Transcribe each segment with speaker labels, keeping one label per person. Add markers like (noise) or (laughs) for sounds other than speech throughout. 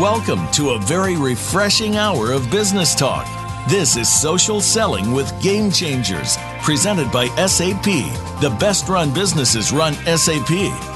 Speaker 1: Welcome to a very refreshing hour of business talk. This is Social Selling with Game Changers, presented by SAP. The best run businesses run SAP.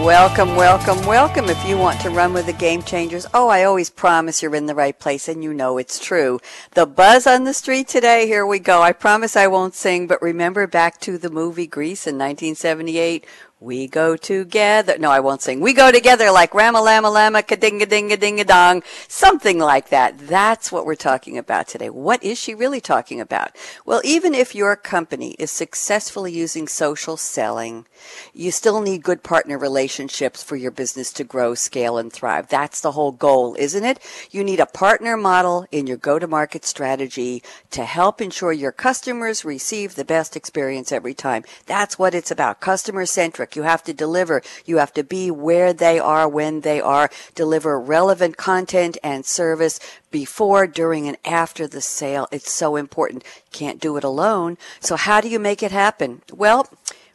Speaker 2: Welcome, welcome, welcome. If you want to run with the game changers, oh, I always promise you're in the right place, and you know it's true. The buzz on the street today, here we go. I promise I won't sing, but remember back to the movie Grease in 1978 we go together. No, I won't sing. We go together like Rama Lama Lama, Kadinga Dinga Dinga Dong. Something like that. That's what we're talking about today. What is she really talking about? Well, even if your company is successfully using social selling, you still need good partner relationships for your business to grow, scale, and thrive. That's the whole goal, isn't it? You need a partner model in your go to market strategy to help ensure your customers receive the best experience every time. That's what it's about. Customer centric you have to deliver. You have to be where they are when they are. Deliver relevant content and service before, during, and after the sale. It's so important. Can't do it alone. So how do you make it happen? Well,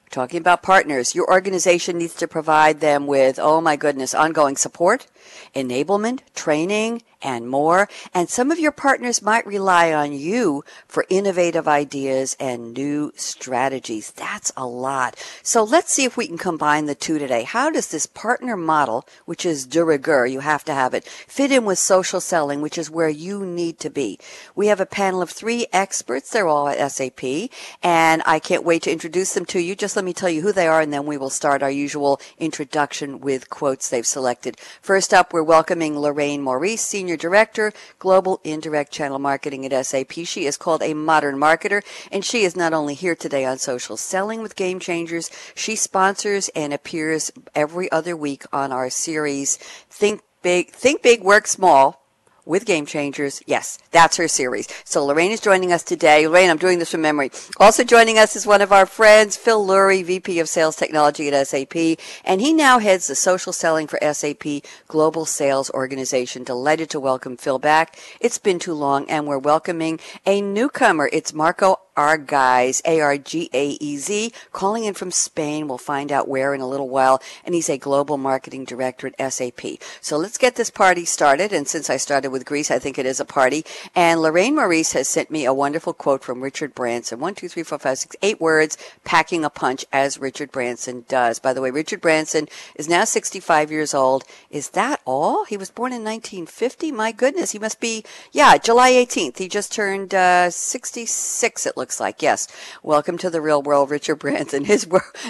Speaker 2: talking about partners. Your organization needs to provide them with, oh my goodness, ongoing support, enablement, training, and more. And some of your partners might rely on you for innovative ideas and new strategies. That's a lot. So let's see if we can combine the two today. How does this partner model, which is de rigueur, you have to have it, fit in with social selling, which is where you need to be? We have a panel of three experts. They're all at SAP and I can't wait to introduce them to you. Just let me tell you who they are and then we will start our usual introduction with quotes they've selected. First up, we're welcoming Lorraine Maurice, Senior Senior Director, Global Indirect Channel Marketing at SAP. She is called a modern marketer, and she is not only here today on Social Selling with Game Changers, she sponsors and appears every other week on our series Think Big, Think Big, Work Small with Game Changers. Yes, that's her series. So Lorraine is joining us today. Lorraine, I'm doing this from memory. Also joining us is one of our friends, Phil Lurie, VP of Sales Technology at SAP, and he now heads the social selling for SAP Global Sales Organization. Delighted to welcome Phil back. It's been too long, and we're welcoming a newcomer. It's Marco Argaez, A-R-G-A-E-Z, calling in from Spain. We'll find out where in a little while. And he's a global marketing director at SAP. So let's get this party started. And since I started with Grease, I think it is a party. And Lorraine Maurice has sent me a wonderful quote from Richard Branson. One, two, three, four, five, six, eight words, packing a punch as Richard Branson does. By the way, Richard Branson is now 65 years old. Is that all? He was born in 1950? My goodness. He must be, yeah, July 18th. He just turned uh, 66, it looks looks like. Yes. Welcome to the real world, Richard Branson. (laughs) His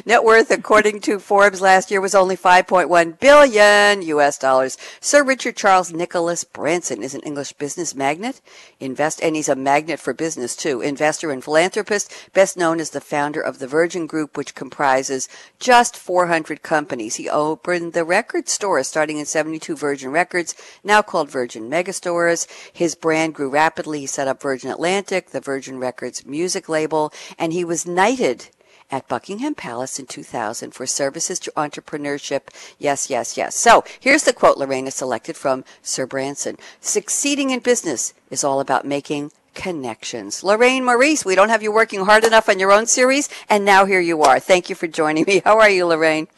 Speaker 2: net worth, according to Forbes last year, was only 5.1 billion US dollars. Sir Richard Charles Nicholas Branson is an English business magnate, invest, and he's a magnet for business too. Investor and philanthropist, best known as the founder of the Virgin Group, which comprises just 400 companies. He opened the record store starting in 72 Virgin Records, now called Virgin Megastores. His brand grew rapidly. He set up Virgin Atlantic, the Virgin Records Music music label, and he was knighted at Buckingham Palace in 2000 for services to entrepreneurship. Yes, yes, yes. So here's the quote Lorraine selected from Sir Branson. Succeeding in business is all about making connections. Lorraine Maurice, we don't have you working hard enough on your own series, and now here you are. Thank you for joining me. How are you, Lorraine?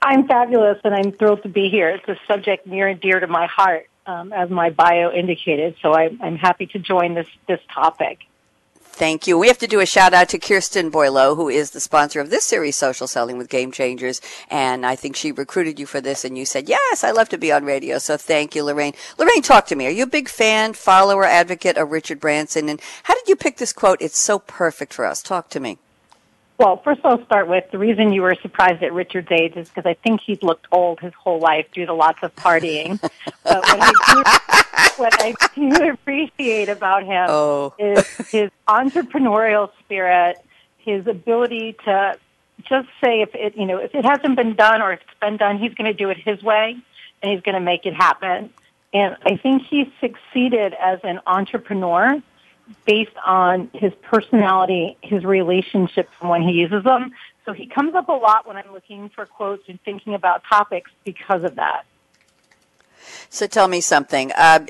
Speaker 3: I'm fabulous, and I'm thrilled to be here. It's a subject near and dear to my heart, um, as my bio indicated. So I, I'm happy to join this this topic.
Speaker 2: Thank you. We have to do a shout out to Kirsten Boileau, who is the sponsor of this series, Social Selling with Game Changers. And I think she recruited you for this and you said, yes, I love to be on radio. So thank you, Lorraine. Lorraine, talk to me. Are you a big fan, follower, advocate of Richard Branson? And how did you pick this quote? It's so perfect for us. Talk to me.
Speaker 3: Well, first I'll start with the reason you were surprised at Richard's age is because I think he's looked old his whole life due to lots of partying. (laughs) but what I do, what I do appreciate about him oh. is his entrepreneurial spirit, his ability to just say if it, you know, if it hasn't been done or if it's been done, he's going to do it his way and he's going to make it happen. And I think he's succeeded as an entrepreneur based on his personality, his relationships, and when he uses them. So he comes up a lot when I'm looking for quotes and thinking about topics because of that.
Speaker 2: So tell me something, uh,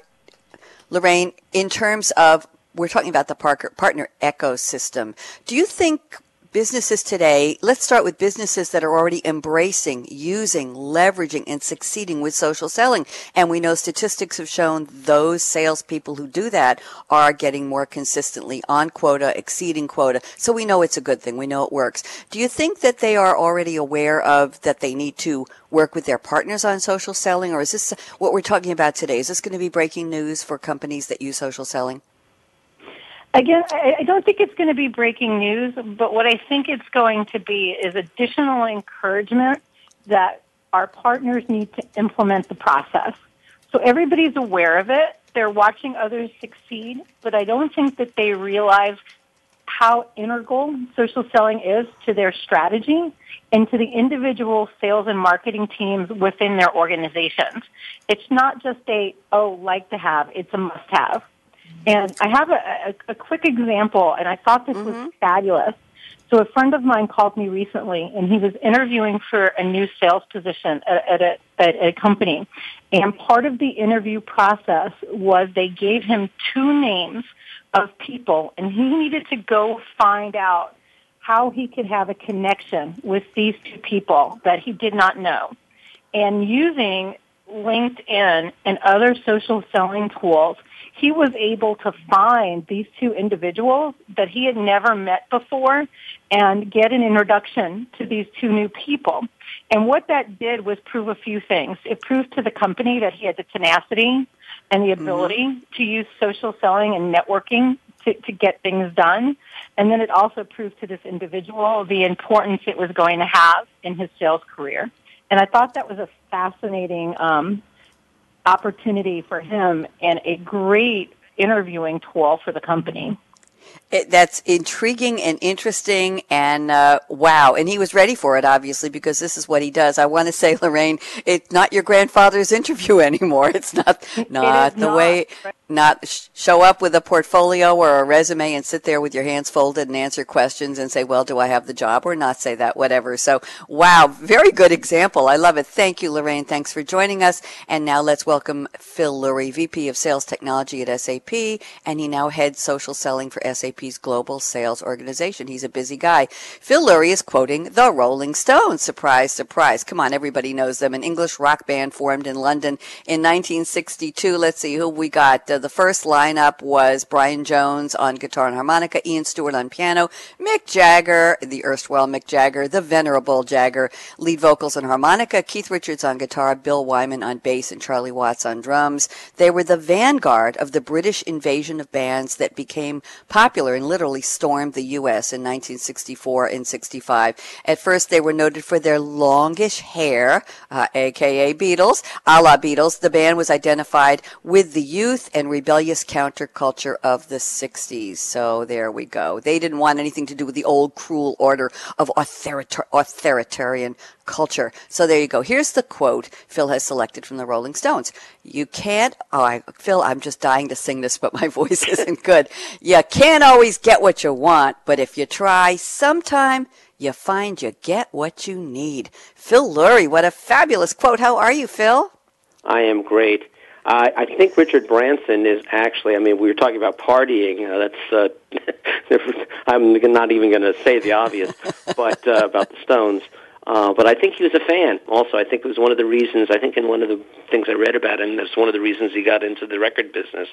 Speaker 2: Lorraine. In terms of we're talking about the Parker partner ecosystem. Do you think businesses today, let's start with businesses that are already embracing, using, leveraging, and succeeding with social selling. And we know statistics have shown those salespeople who do that are getting more consistently on quota, exceeding quota. So we know it's a good thing. We know it works. Do you think that they are already aware of that they need to work with their partners on social selling? Or is this what we're talking about today? Is this going to be breaking news for companies that use social selling?
Speaker 3: Again, I don't think it's going to be breaking news, but what I think it's going to be is additional encouragement that our partners need to implement the process. So everybody's aware of it. They're watching others succeed, but I don't think that they realize how integral social selling is to their strategy and to the individual sales and marketing teams within their organizations. It's not just a, oh, like to have, it's a must have. And I have a, a, a quick example, and I thought this mm-hmm. was fabulous. So a friend of mine called me recently, and he was interviewing for a new sales position at, at, a, at a company. And part of the interview process was they gave him two names of people, and he needed to go find out how he could have a connection with these two people that he did not know. And using LinkedIn and other social selling tools, he was able to find these two individuals that he had never met before and get an introduction to these two new people. And what that did was prove a few things. It proved to the company that he had the tenacity and the ability mm-hmm. to use social selling and networking to, to get things done. And then it also proved to this individual the importance it was going to have in his sales career. And I thought that was a fascinating um, opportunity for him and a great interviewing tool for the company.
Speaker 2: It, that's intriguing and interesting and uh, wow. And he was ready for it, obviously, because this is what he does. I want to say, Lorraine, it's not your grandfather's (laughs) interview anymore. It's not not the not. way not show up with a portfolio or a resume and sit there with your hands folded and answer questions and say, well, do I have the job or not say that, whatever. So, wow, very good example. I love it. Thank you, Lorraine. Thanks for joining us. And now let's welcome Phil Lurie, VP of Sales Technology at SAP, and he now heads social selling for SAP's global sales organization. He's a busy guy. Phil Lurie is quoting the Rolling Stones. Surprise, surprise. Come on, everybody knows them. An English rock band formed in London in 1962. Let's see who we got. Uh, the first lineup was Brian Jones on guitar and harmonica, Ian Stewart on piano, Mick Jagger, the erstwhile Mick Jagger, the venerable Jagger, lead vocals and harmonica, Keith Richards on guitar, Bill Wyman on bass, and Charlie Watts on drums. They were the vanguard of the British invasion of bands that became popular and literally stormed the U.S. in 1964 and 65. At first, they were noted for their longish hair, uh, aka Beatles, a la Beatles. The band was identified with the youth and rebellious counterculture of the 60s. So there we go. They didn't want anything to do with the old cruel order of authoritar- authoritarian culture. So there you go. Here's the quote Phil has selected from the Rolling Stones. You can't, oh, I, Phil, I'm just dying to sing this, but my (laughs) voice isn't good. You can't always get what you want, but if you try, sometime you find you get what you need. Phil Lurie, what a fabulous quote. How are you, Phil?
Speaker 4: I am great. Uh, I think Richard Branson is actually. I mean, we were talking about partying. Uh, that's. Uh, (laughs) I'm not even going to say the obvious, (laughs) but uh, about the Stones. Uh, but I think he was a fan. Also, I think it was one of the reasons. I think in one of the things I read about him, that's one of the reasons he got into the record business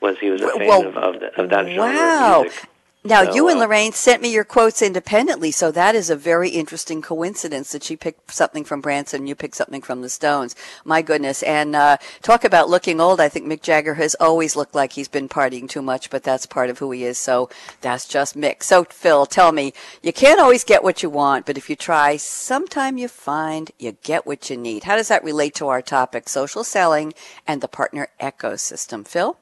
Speaker 4: was he was a fan well, of, of, the, of that genre wow.
Speaker 2: Now, so, you and uh, Lorraine sent me your quotes independently, so that is a very interesting coincidence that she picked something from Branson and you picked something from the Stones. My goodness. And uh, talk about looking old. I think Mick Jagger has always looked like he's been partying too much, but that's part of who he is, so that's just Mick. So, Phil, tell me, you can't always get what you want, but if you try, sometime you find you get what you need. How does that relate to our topic, social selling and the partner ecosystem? Phil?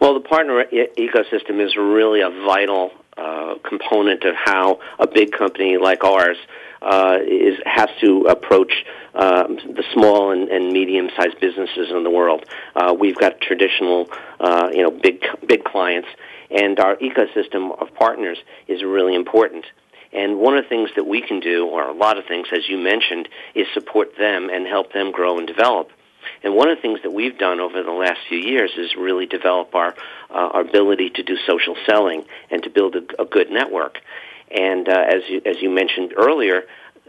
Speaker 4: Well, the partner e- ecosystem is really a vital uh, component of how a big company like ours uh, is has to approach um, the small and, and medium-sized businesses in the world. Uh, we've got traditional, uh, you know, big big clients, And our ecosystem of partners is really important. And one of the things that we can do, or a lot of things, as you mentioned, is support them and help them grow and develop. And one of the things that we've done over the last few years is really develop our, uh, our ability to do social selling and to build a, a good network. And uh, as, you, as you mentioned earlier,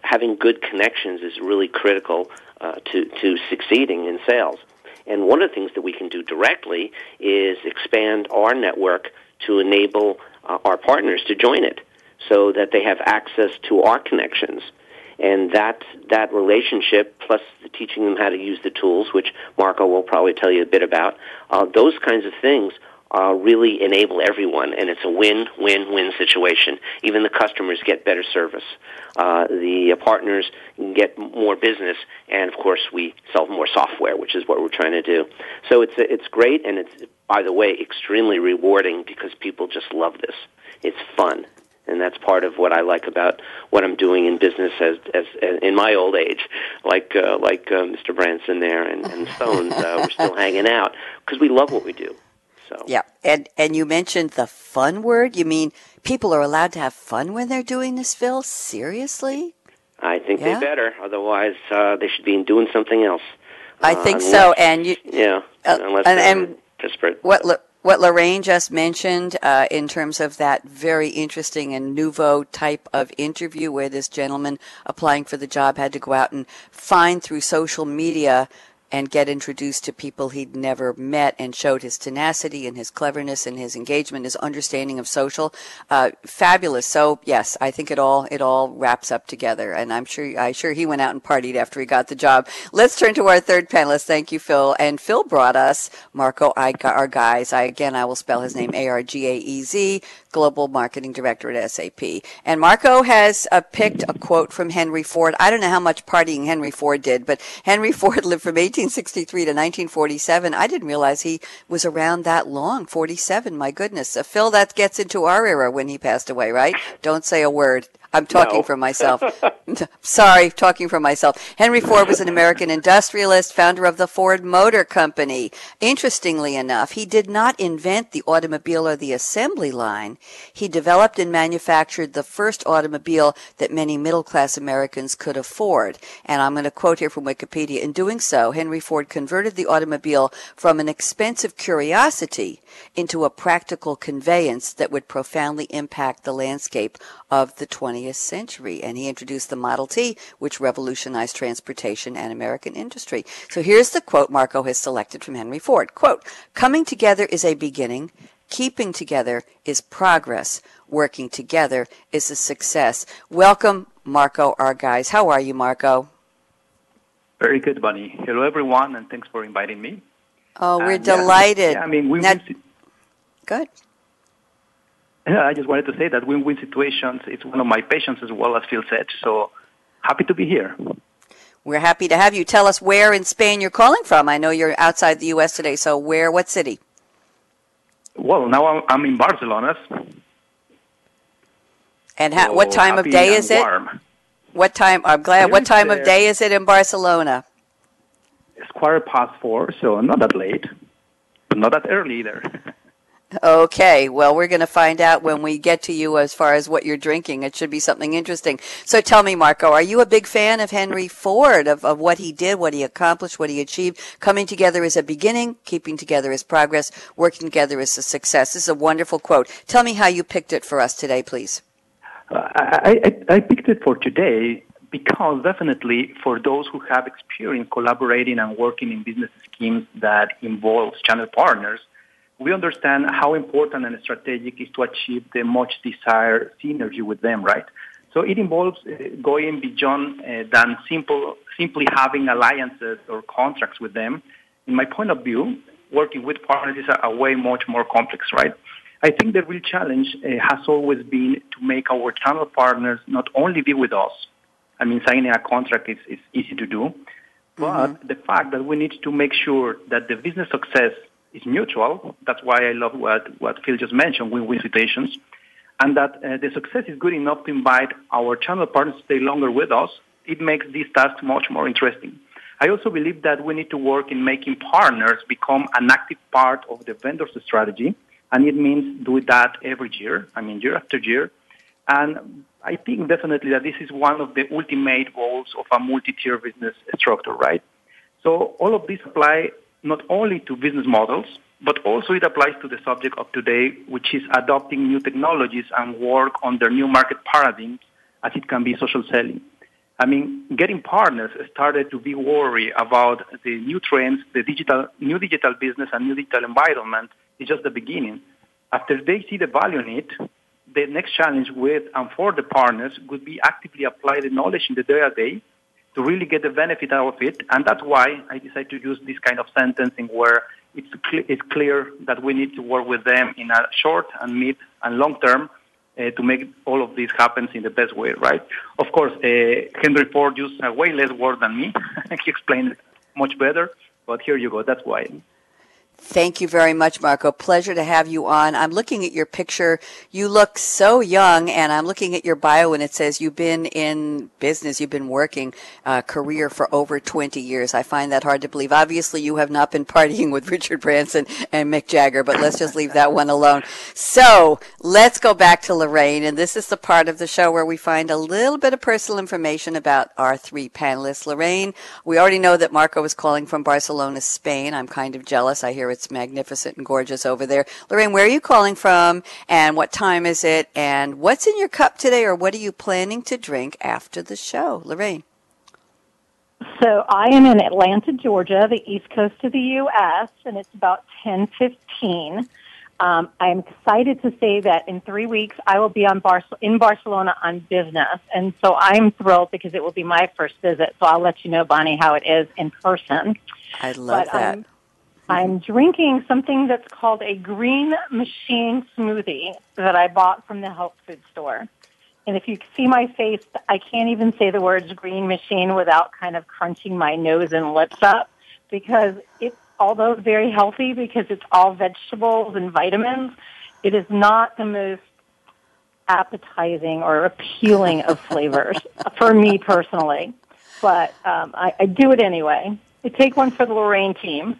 Speaker 4: having good connections is really critical uh, to, to succeeding in sales. And one of the things that we can do directly is expand our network to enable uh, our partners to join it so that they have access to our connections. And that, that relationship, plus teaching them how to use the tools, which Marco will probably tell you a bit about, uh, those kinds of things uh, really enable everyone, and it's a win-win-win situation. Even the customers get better service, uh, the partners get more business, and of course we sell more software, which is what we're trying to do. So it's it's great, and it's by the way extremely rewarding because people just love this. It's fun, and that's part of what I like about what I'm doing in business as, as, as in my old age, like uh, like uh, Mr. Branson there and, and (laughs) Stones. Uh, we're still hanging out because we love what we do. So
Speaker 2: yeah, and and you mentioned the fun word. You mean people are allowed to have fun when they're doing this, Phil? Seriously?
Speaker 4: I think yeah? they better. Otherwise, uh, they should be doing something else.
Speaker 2: I think uh, unless, so. And you,
Speaker 4: yeah, uh, unless and, and desperate.
Speaker 2: What what Lorraine just mentioned uh, in terms of that very interesting and nouveau type of interview where this gentleman applying for the job had to go out and find through social media and get introduced to people he'd never met and showed his tenacity and his cleverness and his engagement, his understanding of social. Uh, fabulous. So yes, I think it all, it all wraps up together. And I'm sure, I'm sure he went out and partied after he got the job. Let's turn to our third panelist. Thank you, Phil. And Phil brought us Marco Argaez. I, again, I will spell his name A-R-G-A-E-Z, Global Marketing Director at SAP. And Marco has uh, picked a quote from Henry Ford. I don't know how much partying Henry Ford did, but Henry (laughs) Ford lived from 1863 to 1947. I didn't realize he was around that long, 47. My goodness. Phil, that gets into our era when he passed away, right? Don't say a word. I'm talking
Speaker 4: no.
Speaker 2: for myself. (laughs) Sorry, talking for myself. Henry Ford was an American industrialist, founder of the Ford Motor Company. Interestingly enough, he did not invent the automobile or the assembly line. He developed and manufactured the first automobile that many middle class Americans could afford. And I'm going to quote here from Wikipedia. In doing so, Henry Ford converted the automobile from an expensive curiosity into a practical conveyance that would profoundly impact the landscape of the 20th century. And he introduced the Model T, which revolutionized transportation and American industry. So here's the quote Marco has selected from Henry Ford. Quote, coming together is a beginning. Keeping together is progress. Working together is a success. Welcome, Marco Argaez. How are you, Marco?
Speaker 5: Very good, Bonnie. Hello, everyone, and thanks for inviting me.
Speaker 2: Oh, we're delighted.
Speaker 5: Yeah, I mean, we,
Speaker 2: now, good. (laughs)
Speaker 5: I just wanted to say that win-win situations, it's one of my passions as well as Phil said. So happy to be here.
Speaker 2: We're happy to have you. Tell us where in Spain you're calling from. I know you're outside the U.S. today. So where, what city?
Speaker 5: Well, now I'm in Barcelona.
Speaker 2: And so what time of day is it?
Speaker 5: Warm.
Speaker 2: What time? I'm glad. what time of day is it in Barcelona?
Speaker 5: It's quarter past four, so not that late, but not that early either. (laughs)
Speaker 2: Okay, well, we're going to find out when we get to you as far as what you're drinking. It should be something interesting. So tell me, Marco, are you a big fan of Henry Ford, of, of what he did, what he accomplished, what he achieved? Coming together is a beginning, keeping together is progress, working together is a success. This is a wonderful quote. Tell me how you picked it for us today, please.
Speaker 5: Uh, I, I, I picked it for today because definitely for those who have experience collaborating and working in business schemes that involves channel partners, we understand how important and strategic is to achieve the much desired synergy with them, right? So it involves uh, going beyond uh, than simple, simply having alliances or contracts with them. In my point of view, working with partners is a, a way much more complex, right? I think the real challenge uh, has always been to make our channel partners not only be with us. I mean, signing a contract is, is easy to do, but mm-hmm. the fact that we need to make sure that the business success is mutual. That's why I love what, what Phil just mentioned, win-win situations. And that uh, the success is good enough to invite our channel partners to stay longer with us. It makes this task much more interesting. I also believe that we need to work in making partners become an active part of the vendor's strategy and it means do that every year. I mean, year after year. And I think definitely that this is one of the ultimate goals of a multi-tier business structure, right? So all of this apply not only to business models, but also it applies to the subject of today, which is adopting new technologies and work on their new market paradigms as it can be social selling. I mean, getting partners started to be worried about the new trends, the digital, new digital business and new digital environment is just the beginning. After they see the value in it, the next challenge with and for the partners would be actively apply the knowledge in the day to day to really get the benefit out of it. And that's why I decided to use this kind of sentencing where it's, cl- it's clear that we need to work with them in a short and mid and long term uh, to make all of this happen in the best way, right? Of course, uh, Henry Ford used uh, way less words than me. (laughs) he explained it much better, but here you go. That's why.
Speaker 2: Thank you very much, Marco. Pleasure to have you on. I'm looking at your picture. You look so young, and I'm looking at your bio, and it says you've been in business, you've been working uh, career for over 20 years. I find that hard to believe. Obviously, you have not been partying (laughs) with Richard Branson and Mick Jagger, but let's just leave that one alone. So let's go back to Lorraine, and this is the part of the show where we find a little bit of personal information about our three panelists. Lorraine, we already know that Marco is calling from Barcelona, Spain. I'm kind of jealous. I hear it's magnificent and gorgeous over there. Lorraine, where are you calling from and what time is it and what's in your cup today or what are you planning to drink after the show? Lorraine.
Speaker 3: So I am in Atlanta, Georgia, the east coast of the U.S., and it's about 10:15. Um, I'm excited to say that in three weeks I will be on Bar- in Barcelona on business, and so I'm thrilled because it will be my first visit. So I'll let you know, Bonnie, how it is in person.
Speaker 2: I love
Speaker 3: but
Speaker 2: that.
Speaker 3: I'm, I'm drinking something that's called a green machine smoothie that I bought from the health food store. And if you see my face, I can't even say the words green machine without kind of crunching my nose and lips up because it, although very healthy because it's all vegetables and vitamins, it is not the most appetizing or appealing of flavors (laughs) for me personally. But um, I, I do it anyway. I take one for the Lorraine team.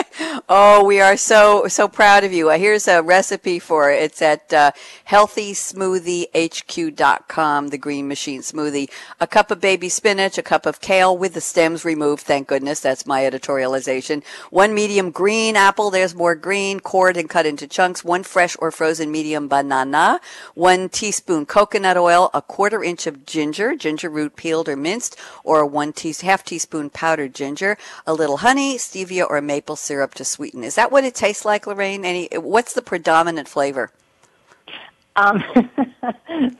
Speaker 2: oh, we are so so proud of you. Uh, here's a recipe for it. It's at uh, healthysmoothieHQ.com, the green machine smoothie. A cup of baby spinach, a cup of kale with the stems removed, thank goodness. That's my editorialization. One medium green apple, there's more green, cored and cut into chunks. One fresh or frozen medium banana. One teaspoon coconut oil, a quarter inch of ginger, ginger root peeled or minced, or one tea- half teaspoon powdered ginger. A little honey, stevia or maple syrup to sweeten. Is that what it tastes like, Lorraine? Any? What's the predominant flavor?
Speaker 3: Um, (laughs)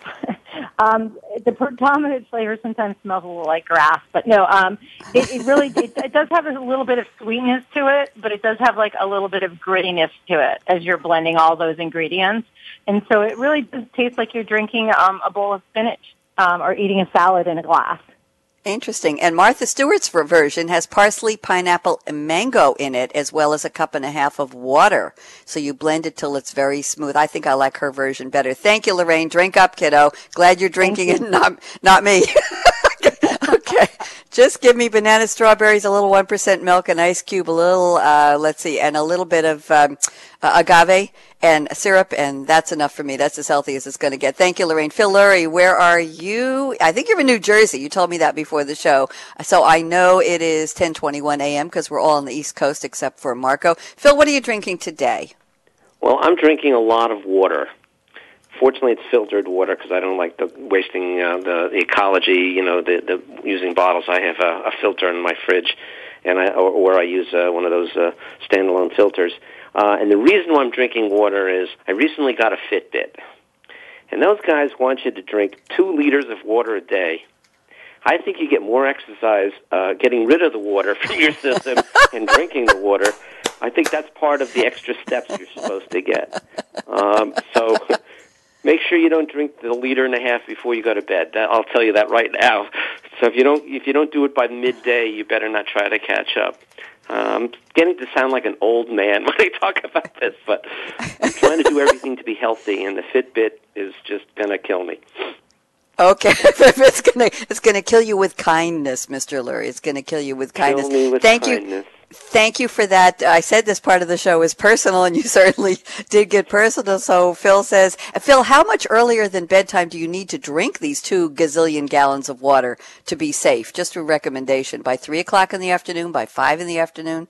Speaker 3: um, the predominant flavor sometimes smells a little like grass, but no, um, it, it really it, it does have a little bit of sweetness to it, but it does have like a little bit of grittiness to it as you're blending all those ingredients, and so it really does taste like you're drinking um, a bowl of spinach um, or eating a salad in a glass.
Speaker 2: Interesting. And Martha Stewart's version has parsley, pineapple, and mango in it, as well as a cup and a half of water. So you blend it till it's very smooth. I think I like her version better. Thank you, Lorraine. Drink up, kiddo. Glad you're drinking it, not not me. (laughs) okay. Just give me banana, strawberries, a little 1% milk, an ice cube, a little, uh, let's see, and a little bit of um, uh, agave and syrup, and that's enough for me. That's as healthy as it's going to get. Thank you, Lorraine. Phil Lurie, where are you? I think you're in New Jersey. You told me that before the show. So I know it is 1021 a.m. because we're all on the East Coast except for Marco. Phil, what are you drinking today?
Speaker 4: Well, I'm drinking a lot of water. Fortunately, it's filtered water because I don't like the wasting uh, the, the ecology. You know, the, the using bottles. I have a, a filter in my fridge, and I or, or I use uh, one of those uh, standalone filters. Uh, and the reason why I'm drinking water is I recently got a Fitbit, and those guys want you to drink two liters of water a day. I think you get more exercise uh, getting rid of the water (laughs) from your system (laughs) and drinking the water. I think that's part of the extra steps you're supposed to get. Um, so (laughs) make sure you don't drink the liter and a half before you go to bed. That, I'll tell you that right now. So if you don't if you don't do it by midday, you better not try to catch up. I'm um, getting to sound like an old man (laughs) when I talk about this, but I'm trying to do everything to be healthy, and the Fitbit is just going to kill me.
Speaker 2: Okay, (laughs) it's gonna it's gonna kill you with kindness, Mr. Lurie. It's gonna kill you with kindness.
Speaker 4: With
Speaker 2: Thank
Speaker 4: kindness.
Speaker 2: you. Thank you for that. I said this part of the show is personal, and you (laughs) certainly did get personal. So Phil says, Phil, how much earlier than bedtime do you need to drink these two gazillion gallons of water to be safe? Just a recommendation. By three o'clock in the afternoon, by five in the afternoon?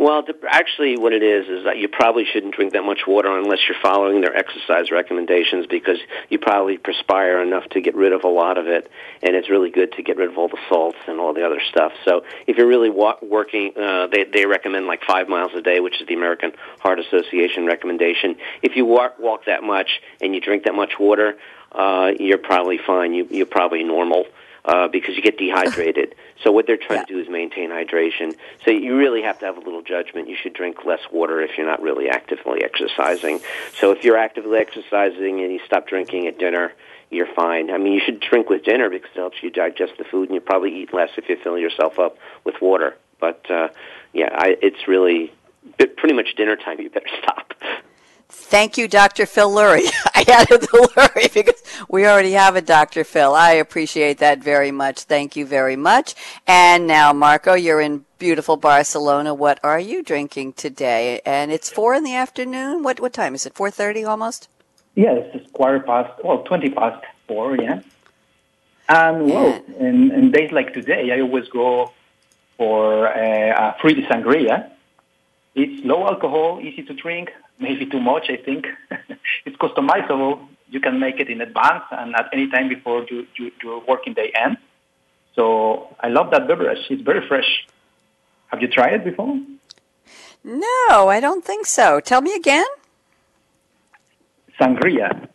Speaker 4: Well, actually, what it is is that you probably shouldn't drink that much water unless you're following their exercise recommendations because you probably perspire enough to get rid of a lot of it, and it's really good to get rid of all the salts and all the other stuff. So, if you're really wa- working, uh, they they recommend like five miles a day, which is the American Heart Association recommendation. If you walk walk that much and you drink that much water, uh, you're probably fine. You you're probably normal uh, because you get dehydrated. (laughs) so what they're trying yeah. to do is maintain hydration. So you really have to have a little judgment. You should drink less water if you're not really actively exercising. So if you're actively exercising and you stop drinking at dinner, you're fine. I mean, you should drink with dinner because it helps you digest the food, and you probably eat less if you fill yourself up with water. But uh, yeah, I, it's really pretty much dinner time. You better (laughs) stop.
Speaker 2: Thank you, Dr. Phil Lurie. (laughs) I added the Lurie because we already have a Dr. Phil. I appreciate that very much. Thank you very much. And now, Marco, you're in beautiful Barcelona. What are you drinking today? And it's four in the afternoon. What what time is it? Four thirty almost.
Speaker 5: Yes, it's quarter past. Well, twenty past four. Yeah. And well, in, in days like today, I always go for uh, a, a fruity sangria. It's low alcohol, easy to drink, maybe too much, I think. (laughs) it's customizable. You can make it in advance and at any time before you, you, your working day ends. So I love that beverage. It's very fresh. Have you tried it before?
Speaker 2: No, I don't think so. Tell me again.
Speaker 5: Sangria.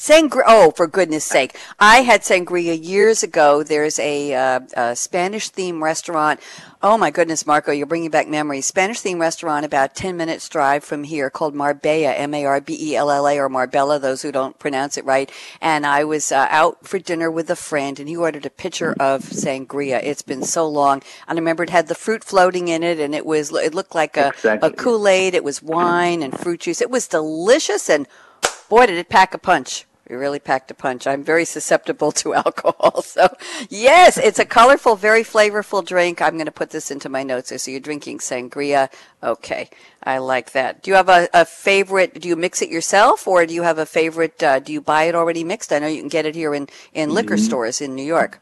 Speaker 2: Sangria. Oh, for goodness sake. I had sangria years ago. There's a, uh, a Spanish theme restaurant. Oh my goodness, Marco, you're bringing back memories. Spanish theme restaurant about 10 minutes drive from here called Marbella, M-A-R-B-E-L-L-A or Marbella, those who don't pronounce it right. And I was uh, out for dinner with a friend and he ordered a pitcher of sangria. It's been so long. And I remember it had the fruit floating in it and it was, it looked like a, exactly. a Kool-Aid. It was wine and fruit juice. It was delicious and boy, did it pack a punch. You really packed a punch. I'm very susceptible to (laughs) alcohol. So, yes, it's a colorful, very flavorful drink. I'm going to put this into my notes. So, you're drinking sangria. Okay. I like that. Do you have a, a favorite? Do you mix it yourself or do you have a favorite? Uh, do you buy it already mixed? I know you can get it here in, in liquor mm-hmm. stores in New York.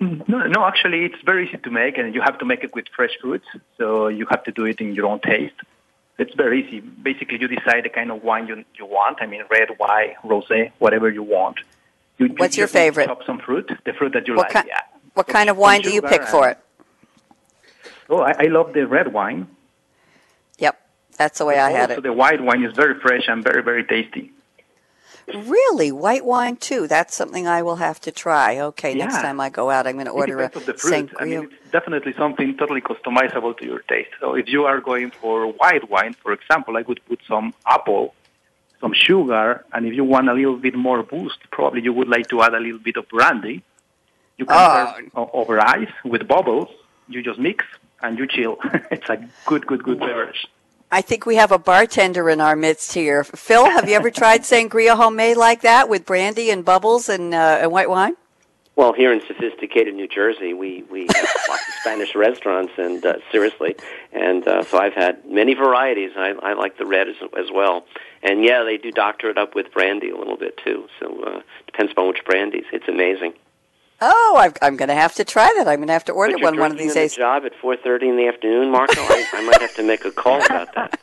Speaker 5: Mm, no, no, actually, it's very easy to make, and you have to make it with fresh fruits. So you have to do it in your own taste. It's very easy. Basically, you decide the kind of wine you, you want. I mean, red, white, rosé, whatever you want.
Speaker 2: You, What's you your favorite?
Speaker 5: Chop some fruit, the fruit that you
Speaker 2: what
Speaker 5: like. Ki- yeah.
Speaker 2: What so kind of wine do you pick for it?
Speaker 5: Oh, I, I, love the red wine.
Speaker 2: Yep, that's the way but I had it.
Speaker 5: The white wine is very fresh and very, very tasty.
Speaker 2: Really, white wine too. That's something I will have to try. Okay, yeah. next time I go out, I'm going to order a sangria.
Speaker 5: I mean, it's definitely something totally customizable to your taste. So if you are going for white wine, for example, I would put some apple, some sugar, and if you want a little bit more boost, probably you would like to add a little bit of brandy. You can oh. serve uh, over ice with bubbles. You just mix and you chill. (laughs) it's a good, good, good beverage.
Speaker 2: I think we have a bartender in our midst here. Phil, have you ever tried (laughs) sangria homemade like that with brandy and bubbles and, uh, and white wine?
Speaker 4: Well, here in sophisticated New Jersey, we we have lots of Spanish restaurants, and uh, seriously, and uh, so I've had many varieties. I, I like the red as, as well, and yeah, they do doctor it up with brandy a little bit too. So uh, depends on which brandies. It's amazing.
Speaker 2: Oh, i am going to have to try that. I'm going to have to order one one of these days.
Speaker 4: Job at 4:30 in the afternoon, Marco. I, I might have to make a call about that.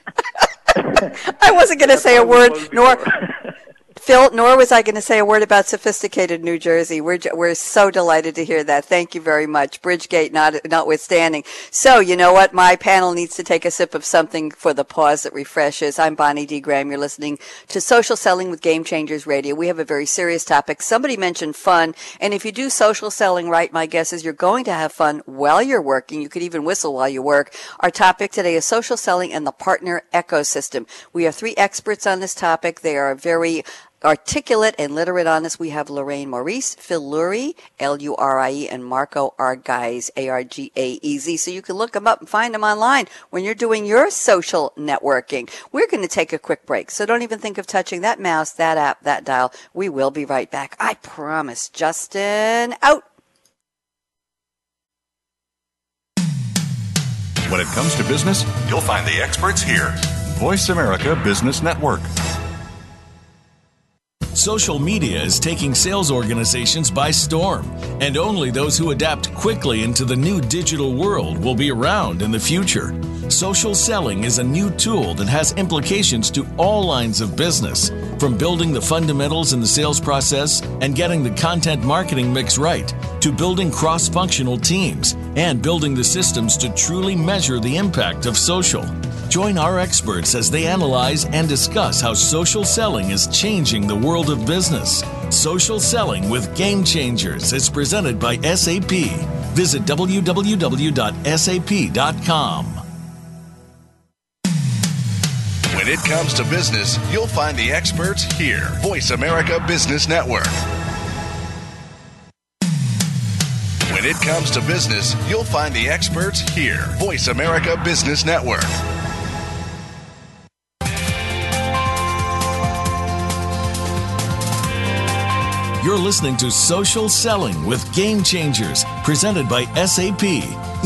Speaker 4: (laughs)
Speaker 2: I wasn't going to say a word, nor (laughs) Phil, nor was I going to say a word about sophisticated New Jersey. We're, we're so delighted to hear that. Thank you very much. Bridgegate not, notwithstanding. So, you know what? My panel needs to take a sip of something for the pause that refreshes. I'm Bonnie D. Graham. You're listening to Social Selling with Game Changers Radio. We have a very serious topic. Somebody mentioned fun. And if you do social selling right, my guess is you're going to have fun while you're working. You could even whistle while you work. Our topic today is social selling and the partner ecosystem. We have three experts on this topic. They are very articulate and literate on this, we have Lorraine Maurice, Phil Lurie, L-U-R-I-E, and Marco Argaez, A-R-G-A-E-Z. So you can look them up and find them online when you're doing your social networking. We're going to take a quick break, so don't even think of touching that mouse, that app, that dial. We will be right back. I promise. Justin, out.
Speaker 6: When it comes to business, you'll find the experts here. Voice America Business Network.
Speaker 1: Social media is taking sales organizations by storm, and only those who adapt quickly into the new digital world will be around in the future. Social selling is a new tool that has implications to all lines of business, from building the fundamentals in the sales process and getting the content marketing mix right, to building cross functional teams and building the systems to truly measure the impact of social. Join our experts as they analyze and discuss how social selling is changing the world of business. Social Selling with Game Changers is presented by SAP. Visit www.sap.com.
Speaker 6: When it comes to business, you'll find the experts here. Voice America Business Network. When it comes to business, you'll find the experts here. Voice America Business Network.
Speaker 1: You're listening to Social Selling with Game Changers, presented by SAP.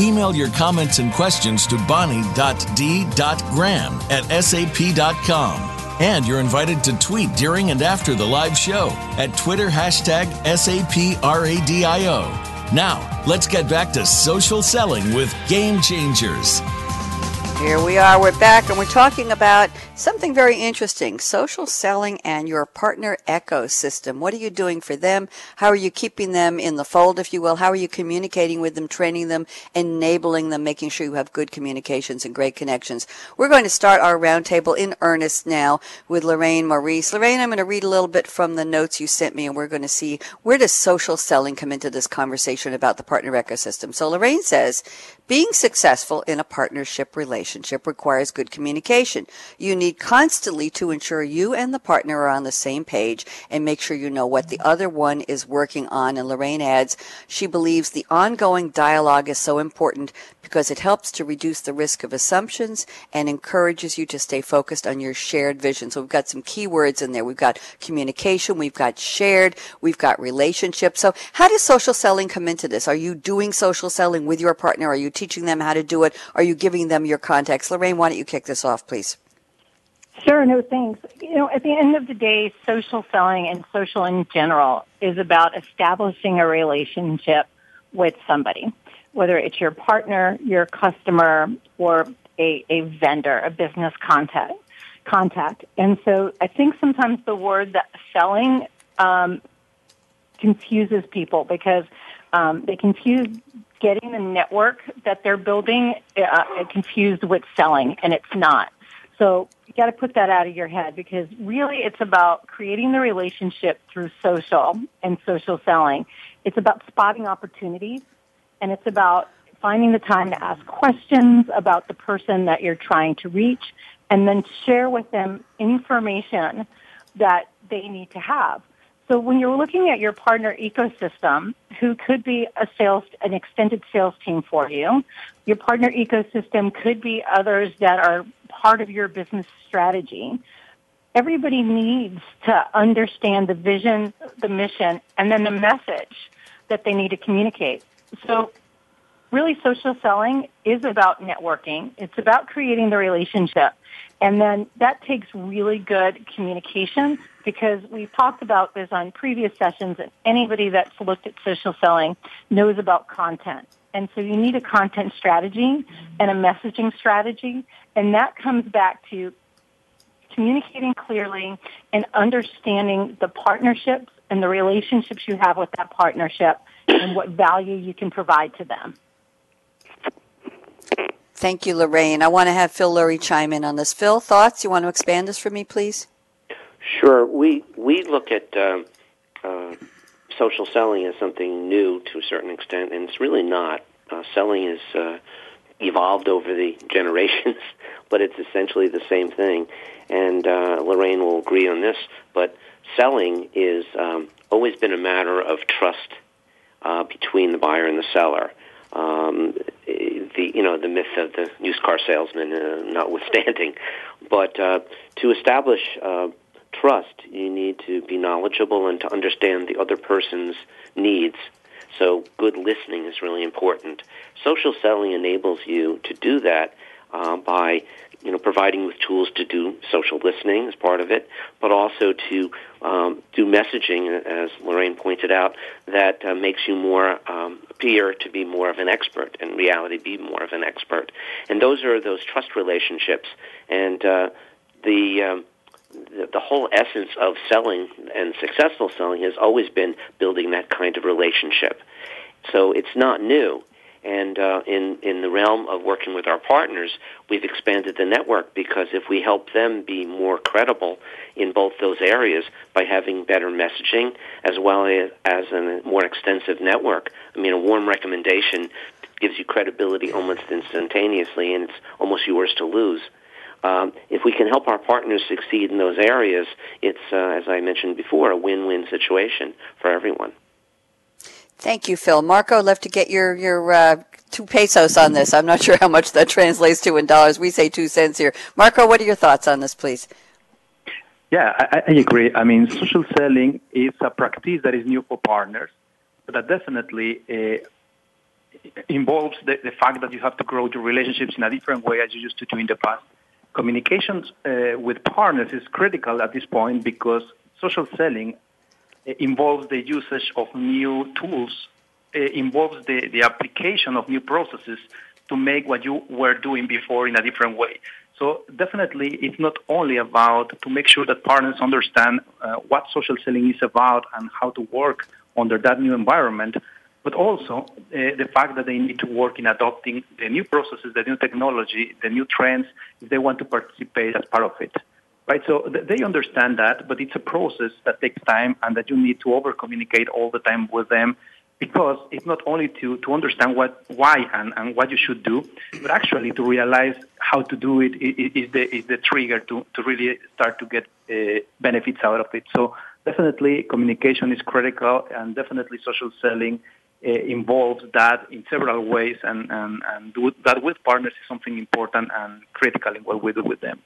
Speaker 1: Email your comments and questions to bonnie.d.graham at sap.com. And you're invited to tweet during and after the live show at Twitter hashtag SAPRADIO. Now, let's get back to social selling with Game Changers.
Speaker 2: Here we are, we're back, and we're talking about something very interesting social selling and your partner ecosystem. What are you doing for them? How are you keeping them in the fold, if you will? How are you communicating with them, training them, enabling them, making sure you have good communications and great connections? We're going to start our roundtable in earnest now with Lorraine Maurice. Lorraine, I'm going to read a little bit from the notes you sent me, and we're going to see where does social selling come into this conversation about the partner ecosystem. So Lorraine says, being successful in a partnership relationship requires good communication. You need constantly to ensure you and the partner are on the same page and make sure you know what the other one is working on. And Lorraine adds, she believes the ongoing dialogue is so important because it helps to reduce the risk of assumptions and encourages you to stay focused on your shared vision. So we've got some key words in there. We've got communication, we've got shared, we've got relationships. So how does social selling come into this? Are you doing social selling with your partner? Are you teaching them how to do it? Are you giving them your contacts? Lorraine, why don't you kick this off, please?
Speaker 3: Sure, no thanks. You know, at the end of the day, social selling and social in general is about establishing a relationship with somebody whether it's your partner, your customer, or a, a vendor, a business contact. Contact, and so I think sometimes the word that selling um, confuses people because um, they confuse getting the network that they're building uh, confused with selling, and it's not. So you got to put that out of your head because really it's about creating the relationship through social and social selling. It's about spotting opportunities and it's about finding the time to ask questions about the person that you're trying to reach and then share with them information that they need to have. So when you're looking at your partner ecosystem, who could be a sales, an extended sales team for you, your partner ecosystem could be others that are part of your business strategy. Everybody needs to understand the vision, the mission, and then the message that they need to communicate. So really social selling is about networking. It's about creating the relationship. And then that takes really good communication because we've talked about this on previous sessions and anybody that's looked at social selling knows about content. And so you need a content strategy and a messaging strategy. And that comes back to communicating clearly and understanding the partnerships and the relationships you have with that partnership and what value you can provide to them.
Speaker 2: Thank you, Lorraine. I want to have Phil Lurie chime in on this. Phil, thoughts? You want to expand this for me, please?
Speaker 4: Sure. We we look at uh, uh, social selling as something new to a certain extent, and it's really not. Uh, selling is uh, evolved over the (laughs) generations, but it's essentially the same thing. And uh, Lorraine will agree on this, but selling is um, always been a matter of trust uh, between the buyer and the seller. Um, the you know the myth of the used car salesman uh, notwithstanding, but uh, to establish uh, trust, you need to be knowledgeable and to understand the other person's needs. So good listening is really important. Social selling enables you to do that uh, by you know providing with tools to do social listening as part of it, but also to um, do messaging, as Lorraine pointed out, that uh, makes you more um, appear to be more of an expert, in reality, be more of an expert. And those are those trust relationships, and uh, the um, the, the whole essence of selling and successful selling has always been building that kind of relationship. So it's not new. And uh, in in the realm of working with our partners, we've expanded the network because if we help them be more credible in both those areas by having better messaging as well as, as a more extensive network, I mean, a warm recommendation gives you credibility almost instantaneously, and it's almost yours to lose. Um, if we can help our partners succeed in those areas, it's, uh, as I mentioned before, a win-win situation for everyone.
Speaker 2: Thank you, Phil. Marco, love to get your your uh, two pesos on this. I'm not (laughs) sure how much that translates to in dollars. We say two cents here. Marco, what are your thoughts on this, please?
Speaker 5: Yeah, I, I agree. I mean, social selling is a practice that is new for partners, but that definitely uh, involves the, the fact that you have to grow your relationships in a different way as you used to do in the past. Communications uh, with partners is critical at this point because social selling involves the usage of new tools, it involves the, the application of new processes to make what you were doing before in a different way. So definitely, it's not only about to make sure that partners understand uh, what social selling is about and how to work under that new environment, but also uh, the fact that they need to work in adopting the new processes, the new technology, the new trends, if they want to participate as part of it right? So th- they understand that, but it's a process that takes time and that you need to over communicate all the time with them because it's not only to, to understand what, why and, and what you should do, but actually to realize how to do it is the, is the trigger to, to really start to get uh, benefits out of it. So definitely communication is critical and definitely social selling uh, involves that in several ways and, and, and do that with partners is something important and critical in what we do with them.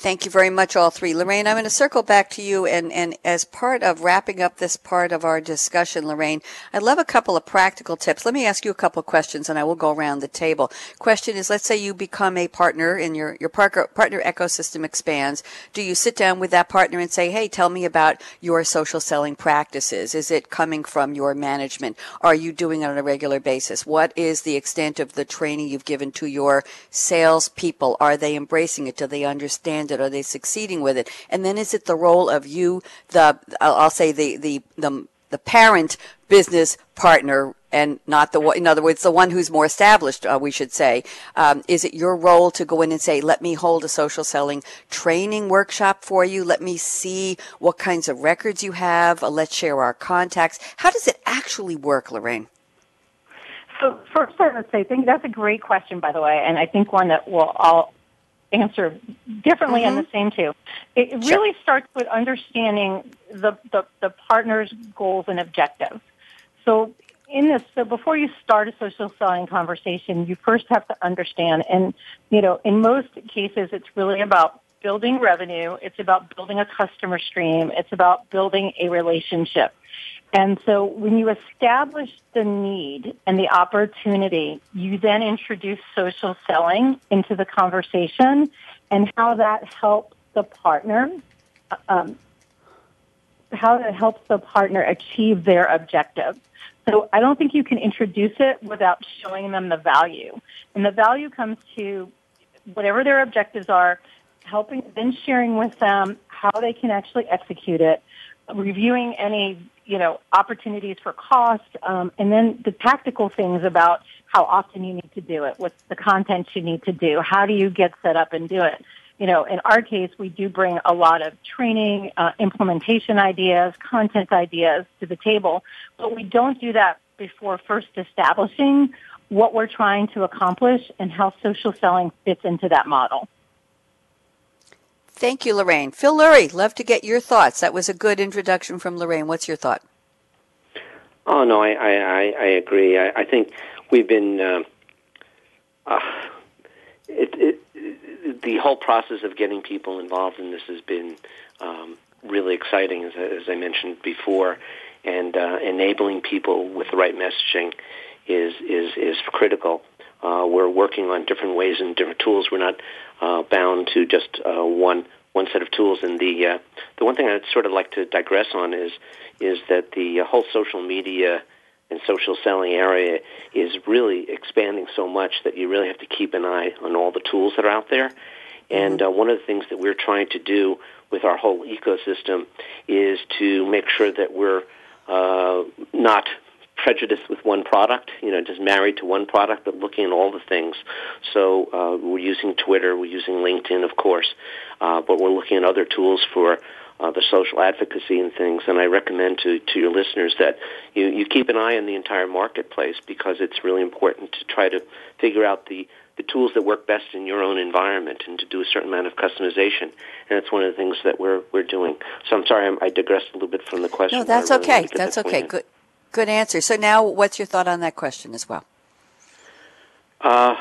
Speaker 2: Thank you very much, all three. Lorraine, I'm going to circle back to you. And, and as part of wrapping up this part of our discussion, Lorraine, I'd love a couple of practical tips. Let me ask you a couple of questions and I will go around the table. Question is, let's say you become a partner and your, your partner, partner ecosystem expands. Do you sit down with that partner and say, hey, tell me about your social selling practices? Is it coming from your management? Are you doing it on a regular basis? What is the extent of the training you've given to your salespeople? Are they embracing it? Do they understand it? Are they succeeding with it? And then is it the role of you, the I'll say the the the, the parent business partner and not the one, in other words, the one who's more established, uh, we should say. Um, is it your role to go in and say, let me hold a social selling training workshop for you? Let me see what kinds of records you have. Uh, let's share our contacts. How does it actually work, Lorraine?
Speaker 3: So first, I would say, think that's a great question, by the way, and I think one that we'll all answer differently mm-hmm. and the same too. It, sure. really starts with understanding the, the, the partner's goals and objectives. So in this, so before you start a social selling conversation, you first have to understand, and you know, in most cases, it's really about building revenue. It's about building a customer stream. It's about building a relationship. And so when you establish the need and the opportunity, you then introduce social selling into the conversation and how that helps the partner, um, how that helps the partner achieve their objective. So I don't think you can introduce it without showing them the value. And the value comes to whatever their objectives are, helping, then sharing with them how they can actually execute it, reviewing any you know, opportunities for cost, um, and then the tactical things about how often you need to do it, what's the content you need to do, how do you get set up and do it. You know, in our case, we do bring a lot of training, uh, implementation ideas, content ideas to the table, but we don't do that before first establishing what we're trying to accomplish and how social selling fits into that model.
Speaker 2: Thank you, Lorraine. Phil Lurie, love to get your thoughts. That was a good introduction from Lorraine. What's your thought?
Speaker 4: Oh no, I I, I agree. I, I think we've been uh, uh, it, it, the whole process of getting people involved in this has been um, really exciting, as, as I mentioned before. and uh, enabling people with the right messaging is is is critical. Uh, we're working on different ways and different tools. We're not uh, bound to just uh, one one set of tools. And the uh, the one thing I'd sort of like to digress on is is that the whole social media and social selling area is really expanding so much that you really have to keep an eye on all the tools that are out there. And uh, one of the things that we're trying to do with our whole ecosystem is to make sure that we're uh, not prejudiced with one product, you know, just married to one product, but looking at all the things. So uh, we're using Twitter, we're using LinkedIn, of course, uh, but we're looking at other tools for uh, the social advocacy and things. And I recommend to, to your listeners that you, you keep an eye on the entire marketplace because it's really important to try to figure out the, the tools that work best in your own environment and to do a certain amount of customization. And that's one of the things that we're, we're doing. So I'm sorry I digressed a little bit from the question.
Speaker 2: No, that's
Speaker 4: really
Speaker 2: okay. That's okay. Good, good answer. So now what's your thought on that question as well?
Speaker 4: Uh,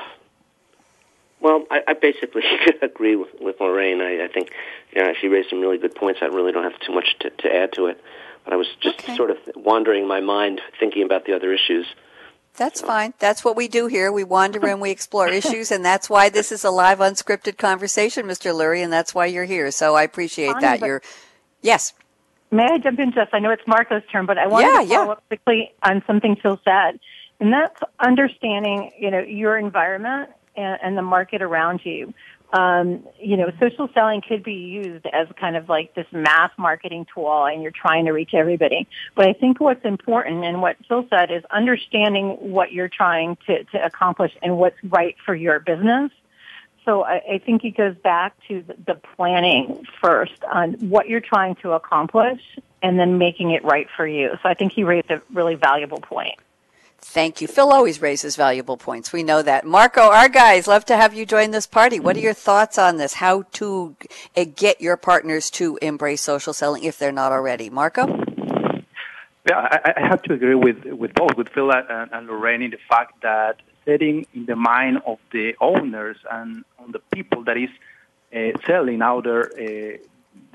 Speaker 4: well, I, I basically (laughs) agree with, with Lorraine. I, I think yeah, she raised some really good points. I really don't have too much to, to add to it. But I was just
Speaker 2: Okay.
Speaker 4: sort of wandering my mind thinking about the other issues.
Speaker 2: That's fine. That's what we do here. We wander and we explore (laughs) issues, and that's why this is a live, unscripted conversation, Mr. Lurie, and that's why you're here. So I appreciate
Speaker 3: Fine,
Speaker 2: that.
Speaker 3: but-
Speaker 2: You're, yes.
Speaker 3: May I jump in, Jess? I know it's Marco's turn, but I wanted
Speaker 2: Yeah,
Speaker 3: to follow
Speaker 2: yeah.
Speaker 3: up quickly on something Phil said, and that's understanding, you know, your environment and, and the market around you. Um, you know, social selling could be used as kind of like this mass marketing tool, and you're trying to reach everybody. But I think what's important, and what Phil said, is understanding what you're trying to, to accomplish and what's right for your business. So I, I think it goes back to the, the planning first on what you're trying to accomplish and then making it right for you. So I think he raised a really valuable point.
Speaker 2: Thank you. Phil always raises valuable points. We know that. Marco, Argaez, love to have you join this party. What are your thoughts on this? How to uh, get your partners to embrace social selling if they're not already? Marco?
Speaker 5: Yeah, I, I have to agree with with both with Phil and, and Lorraine in the fact that setting in the mind of the owners and on the people that is uh, selling out uh,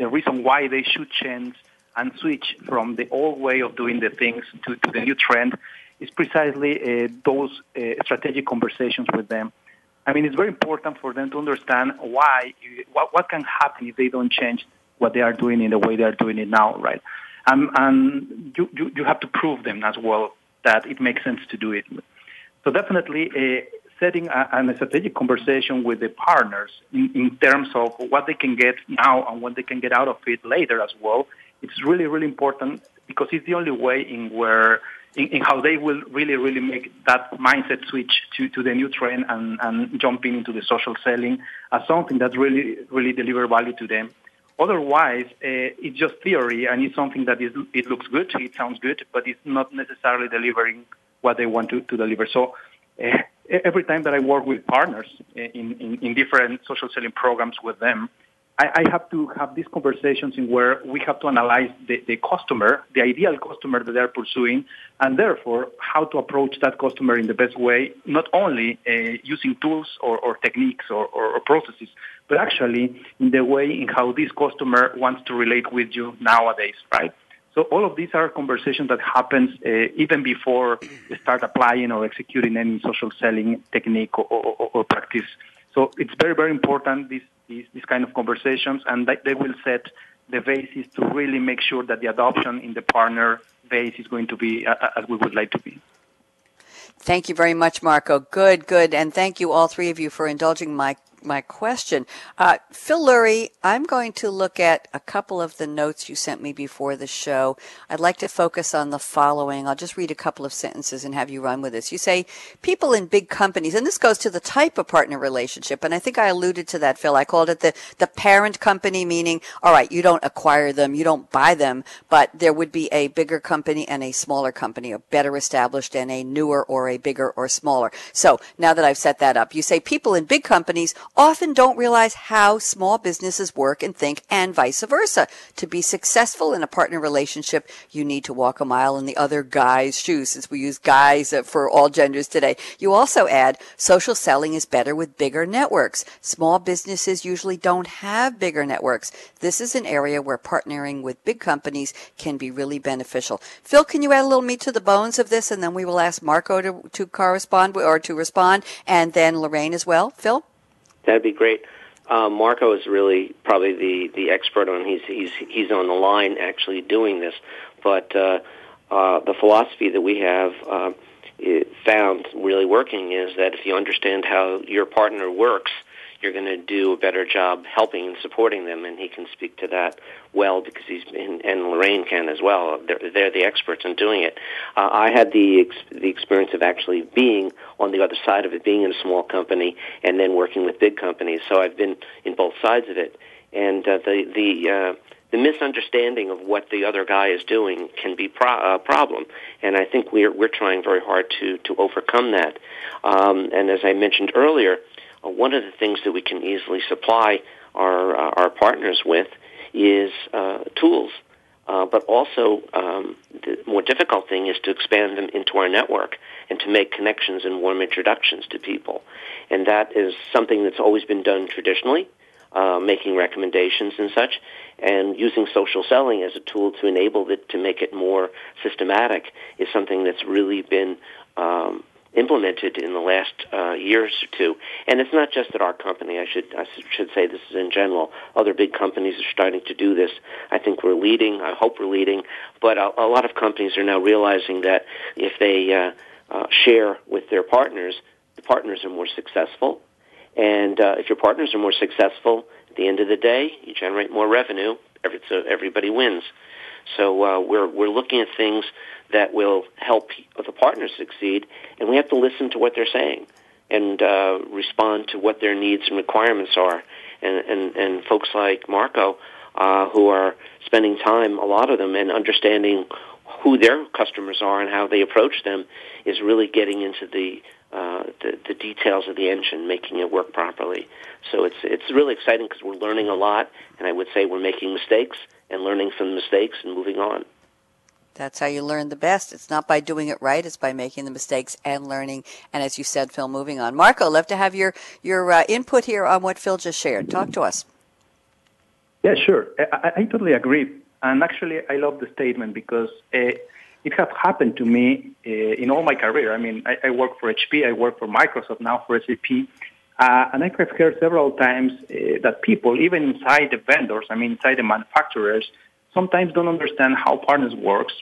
Speaker 5: the reason why they should change and switch from the old way of doing the things to, to the new trend is precisely uh, those uh, strategic conversations with them. I mean, it's very important for them to understand why, what, what can happen if they don't change what they are doing in the way they are doing it now, right? Um, and you, you, you have to prove them as well that it makes sense to do it. So definitely uh, setting a, a strategic conversation with the partners in, in terms of what they can get now and what they can get out of it later as well. It's really, really important because it's the only way in where in, in how they will really, really make that mindset switch to, to the new trend and, and jumping into the social selling as something that really, really deliver value to them. Otherwise, uh, it's just theory and it's something that is, it looks good, it sounds good, but it's not necessarily delivering what they want to, to deliver. So uh, every time that I work with partners in, in, in different social selling programs with them, I, I have to have these conversations in where we have to analyze the, the customer, the ideal customer that they're pursuing, and therefore how to approach that customer in the best way, not only uh, using tools or, or techniques or, or, or processes, but actually in the way in how this customer wants to relate with you nowadays, right? So all of these are conversations that happens uh, even before you start applying or executing any social selling technique or, or, or practice. So it's very, very important, these, these, these kind of conversations, and they, will set the basis to really make sure that the adoption in the partner base is going to be uh, as we would like to be.
Speaker 2: Thank you very much, Marco. Good, good. And thank you, all three of you, for indulging my my question. Uh, Phil Lurie, I'm going to look at a couple of the notes you sent me before the show. I'd like to focus on the following. I'll just read a couple of sentences and have you run with this. You say, people in big companies, and this goes to the type of partner relationship, and I think I alluded to that, Phil. I called it the, the parent company, meaning, all right, you don't acquire them, you don't buy them, but there would be a bigger company and a smaller company, a better established and a newer or a bigger or smaller. So now that I've set that up, you say people in big companies often don't realize how small businesses work and think and vice versa. To be successful in a partner relationship, you need to walk a mile in the other guy's shoes since we use guys for all genders today. You also add social selling is better with bigger networks. Small businesses usually don't have bigger networks. This is an area where partnering with big companies can be really beneficial. Phil, can you add a little meat to the bones of this and then we will ask Marco to, to correspond or to respond and then Lorraine as well. Phil?
Speaker 4: That'd be great. Uh, Marco is really probably the, the expert on he's he's he's on the line actually doing this, but uh, uh, the philosophy that we have uh, found really working is that if you understand how your partner works, you're going to do a better job helping and supporting them. And he can speak to that well because he's been, and Lorraine can as well. They're, they're the experts in doing it. Uh, I had the ex- the experience of actually being on the other side of it, being in a small company and then working with big companies. So I've been in both sides of it. And uh, the the uh, the misunderstanding of what the other guy is doing can be pro- a problem, and I think we're we're trying very hard to to overcome that. Um, and as I mentioned earlier, uh, one of the things that we can easily supply our uh, our partners with is uh, tools. Uh, but also, um, the more difficult thing is to expand them into our network and to make connections and warm introductions to people. And that is something that's always been done traditionally, uh, making recommendations and such, and using social selling as a tool to enable it to make it more systematic is something that's really been um, implemented in the last uh, years or two. And it's not just at our company. I should I should say this is in general. Other big companies are starting to do this. I think we're leading. I hope we're leading. But a, a lot of companies are now realizing that if they uh, uh, share with their partners, the partners are more successful. And uh, if your partners are more successful, at the end of the day, you generate more revenue. Every, so everybody wins. So uh, we're we're looking at things that will help the partners succeed, and we have to listen to what they're saying and uh, respond to what their needs and requirements are. And and, and folks like Marco, uh, who are spending time, a lot of them, and understanding who their customers are and how they approach them, is really getting into the uh, the, the details of the engine, making it work properly. So it's it's really exciting because we're learning a lot, and I would say we're making mistakes and learning from the mistakes and moving on.
Speaker 2: That's how you learn the best. It's not by doing it right; it's by making the mistakes and learning. And as you said, Phil, moving on. Marco, love to have your your uh, input here on what Phil just shared. Talk to us.
Speaker 5: Yeah, sure. I, I totally agree. And actually, I love the statement because uh, it has happened to me uh, in all my career. I mean, I, I, work for HP, I work for Microsoft, now for SAP. Uh, and I have heard several times uh, that people, even inside the vendors, I mean, inside the manufacturers, sometimes don't understand how partners works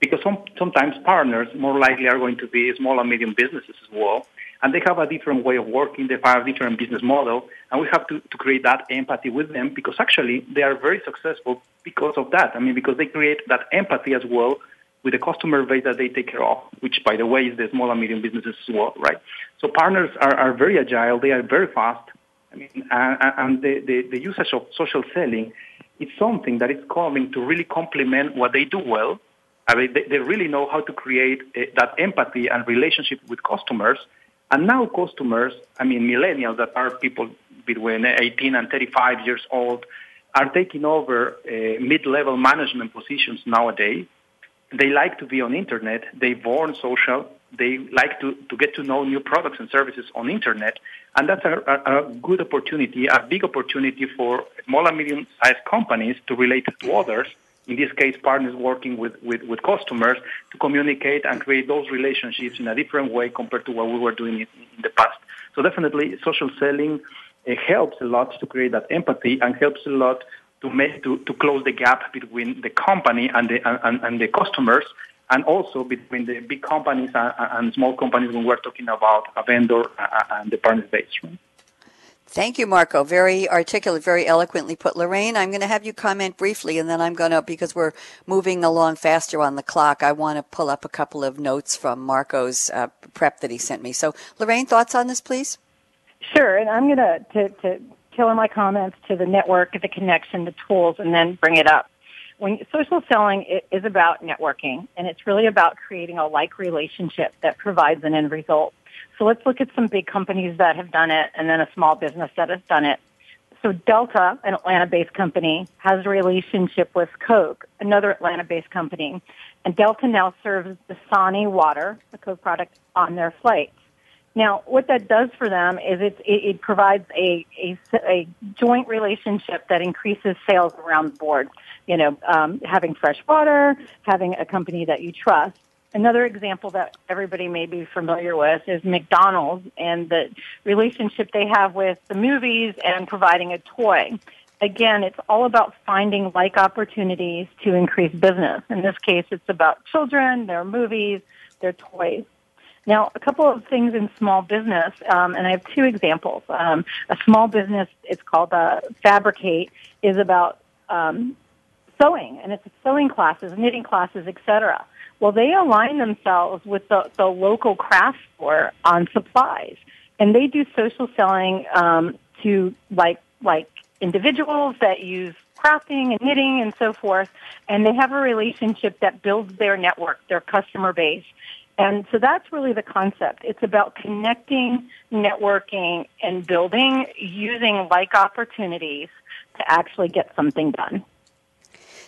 Speaker 5: because some, sometimes partners more likely are going to be small and medium businesses as well. And they have a different way of working. They have a different business model. And we have to, to create that empathy with them because actually they are very successful because of that. I mean, because they create that empathy as well with the customer base that they take care of, which, by the way, is the small and medium businesses as well, right? So partners are, are very agile. They are very fast. I mean, and, and the, the, the usage of social selling is something that is coming to really complement what they do well. I mean, they, they really know how to create a, that empathy and relationship with customers. And now customers, I mean, millennials that are people between 18 and 35 years old, are taking over uh, mid-level management positions nowadays they like to be on internet. They born social. They like to, to get to know new products and services on internet. And that's a, a, a good opportunity, a big opportunity for small and medium-sized companies to relate to others. In this case, partners working with, with, with customers to communicate and create those relationships in a different way compared to what we were doing in, in the past. So definitely social selling it helps a lot to create that empathy and helps a lot to make to, to close the gap between the company and the and, and the customers and also between the big companies and, and, small companies when we're talking about a vendor and the partner base. Right?
Speaker 2: Thank you, Marco. Very articulate, very eloquently put. Lorraine, I'm going to have you comment briefly, and then I'm going to, because we're moving along faster on the clock, I want to pull up a couple of notes from Marco's uh, prep that he sent me. So, Lorraine, thoughts on this, please?
Speaker 3: Sure, and I'm going to, to, to tailor my comments to the network, the connection, the tools, and then bring it up. When social selling is about networking, and it's really about creating a like relationship that provides an end result. So let's look at some big companies that have done it and then a small business that has done it. So Delta, an Atlanta-based company, has a relationship with Coke, another Atlanta-based company. And Delta now serves Dasani water, the Coke product, on their flights. Now, what that does for them is it, it, provides a, a, a, joint relationship that increases sales around the board. You know, um, having fresh water, having a company that you trust. Another example that everybody may be familiar with is McDonald's and the relationship they have with the movies and providing a toy. Again, it's all about finding like opportunities to increase business. In this case, it's about children, their movies, their toys. Now, a couple of things in small business, um, and I have two examples. Um, a small business, it's called uh, Fabricate, is about um, sewing, and it's sewing classes, knitting classes, etc. Well, they align themselves with the, the local craft store on supplies, and they do social selling um, to like like individuals that use crafting and knitting and so forth, and they have a relationship that builds their network, their customer base. And so that's really the concept. It's about connecting, networking, and building using like opportunities to actually get something done.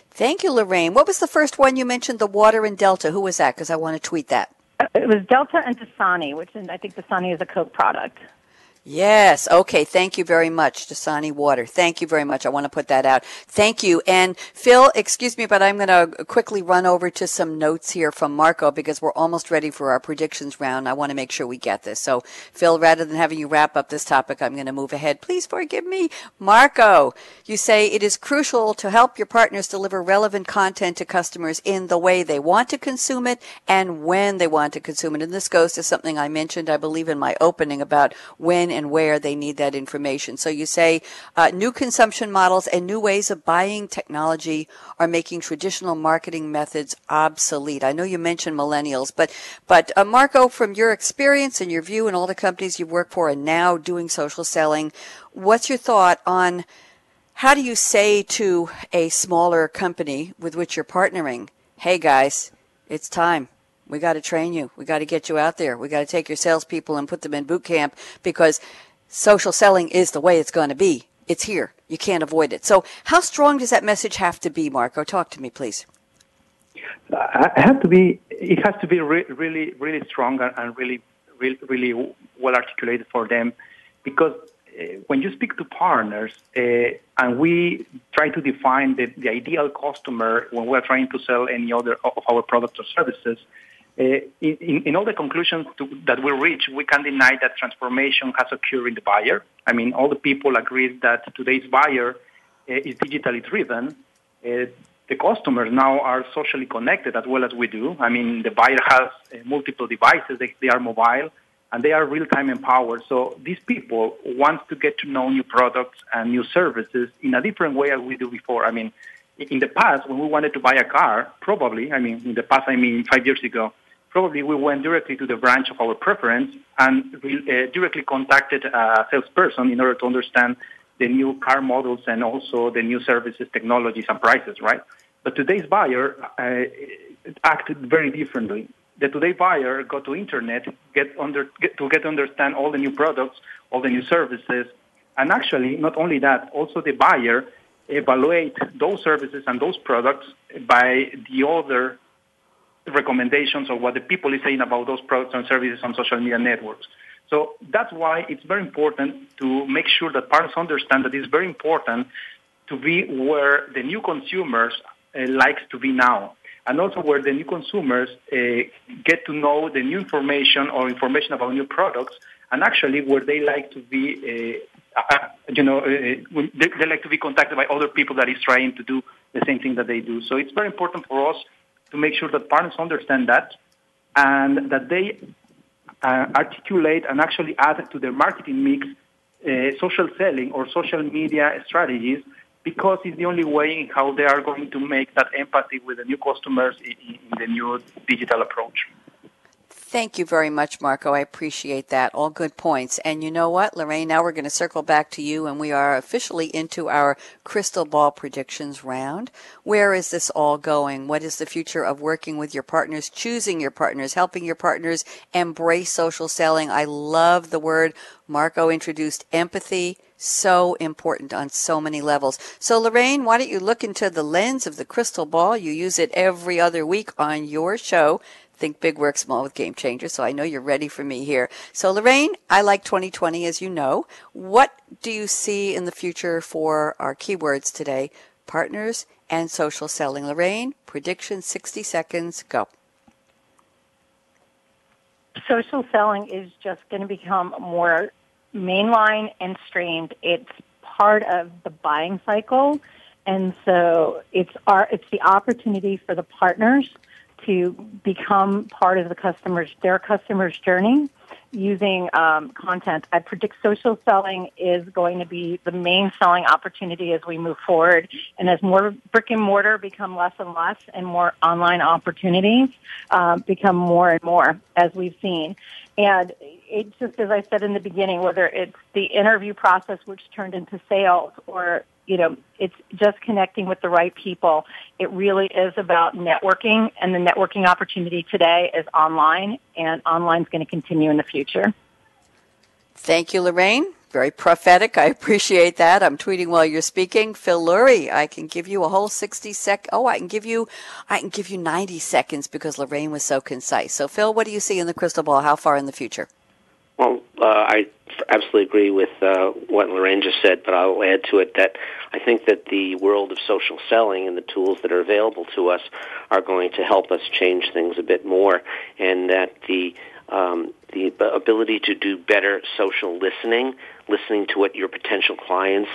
Speaker 2: Thank you, Lorraine. What was the first one you mentioned? The water in Delta. Who was that? Because I want to tweet that.
Speaker 3: It was Delta and Dasani, which I think Dasani is a Coke product.
Speaker 2: Yes. Okay. Thank you very much, Dasani Water. Thank you very much. I want to put that out. Thank you. And Phil, excuse me, but I'm going to quickly run over to some notes here from Marco because we're almost ready for our predictions round. I want to make sure we get this. So, Phil, rather than having you wrap up this topic, I'm going to move ahead. Please forgive me. Marco, you say it is crucial to help your partners deliver relevant content to customers in the way they want to consume it and when they want to consume it. And this goes to something I mentioned, I believe, in my opening about when and where they need that information. So you say uh, new consumption models and new ways of buying technology are making traditional marketing methods obsolete. I know you mentioned millennials, but but uh, Marco, from your experience and your view and all the companies you've worked for and now doing social selling, what's your thought on how do you say to a smaller company with which you're partnering, hey guys, it's time. We got to train you. We got to get you out there. We got to take your salespeople and put them in boot camp because social selling is the way it's going to be. It's here. You can't avoid it. So, how strong does that message have to be, Marco? Talk to me, please.
Speaker 5: I have to be. It has to be re- really, really strong and really, really, really well articulated for them, because uh, when you speak to partners uh, and we try to define the, the ideal customer when we're trying to sell any other of our products or services, uh, in, in, all the conclusions to, that we reach, we can deny that transformation has occurred in the buyer. I mean, all the people agree that today's buyer uh, is digitally driven. Uh, the customers now are socially connected as well as we do. I mean, the buyer has uh, multiple devices, they, they, are mobile, and they are real-time empowered. So these people want to get to know new products and new services in a different way as we do before. I mean, in the past, when we wanted to buy a car, probably, I mean, in the past, I mean, five years ago, probably we went directly to the branch of our preference and we, uh, directly contacted a salesperson in order to understand the new car models and also the new services, technologies, and prices, right? But today's buyer uh, acted very differently. The today buyer go to internet, get under, get, to get understand all the new products, all the new services, and actually, not only that, also the buyer evaluate those services and those products by the other recommendations of what the people is saying about those products and services on social media networks. So that's why it's very important to make sure that partners understand that it's very important to be where the new consumers uh, likes to be now, and also where the new consumers uh, get to know the new information or information about new products, and actually where they like to be, uh, uh you know, uh, they, they like to be contacted by other people that is trying to do the same thing that they do. So it's very important for us to make sure that partners understand that and that they uh, articulate and actually add to their marketing mix uh, social selling or social media strategies because it's the only way in how they are going to make that empathy with the new customers in, in the new digital approach.
Speaker 2: Thank you very much, Marco. I appreciate that. All good points. And you know what, Lorraine, now we're going to circle back to you and we are officially into our crystal ball predictions round. Where is this all going? What is the future of working with your partners, choosing your partners, helping your partners embrace social selling? I love the word Marco introduced empathy. So important on so many levels. So, Lorraine, why don't you look into the lens of the crystal ball? You use it every other week on your show. Think Big, Work Small with Game Changers. So I know you're ready for me here. So Lorraine, I like 2020 as you know. What do you see in the future for our keywords today? Partners and social selling. Lorraine, prediction 60 seconds, go.
Speaker 3: Social selling is just going to become more mainline and streamed. It's part of the buying cycle. And so it's our, it's the opportunity for the partners to become part of the customers, their customers' journey using um, content. I predict social selling is going to be the main selling opportunity as we move forward. And as more brick and mortar become less and less and more online opportunities uh, become more and more as we've seen. And it just, as I said in the beginning, whether it's the interview process which turned into sales or you know, it's just connecting with the right people. It really is about networking, and the networking opportunity today is online, and online is going to continue in the future.
Speaker 2: Thank you, Lorraine. Very prophetic. I (laughs) appreciate that. I'm tweeting while you're speaking. Phil Lurie, I can give you a whole 60 sec. Oh, I can give you, I can give you 90 seconds because Lorraine was so concise. So, Phil, what do you see in the crystal ball? How far in the future?
Speaker 4: Well, uh, I absolutely agree with uh, what Lorraine just said, but I'll add to it that I think that the world of social selling and the tools that are available to us are going to help us change things a bit more, and that the um, the ability to do better social listening, listening to what your potential clients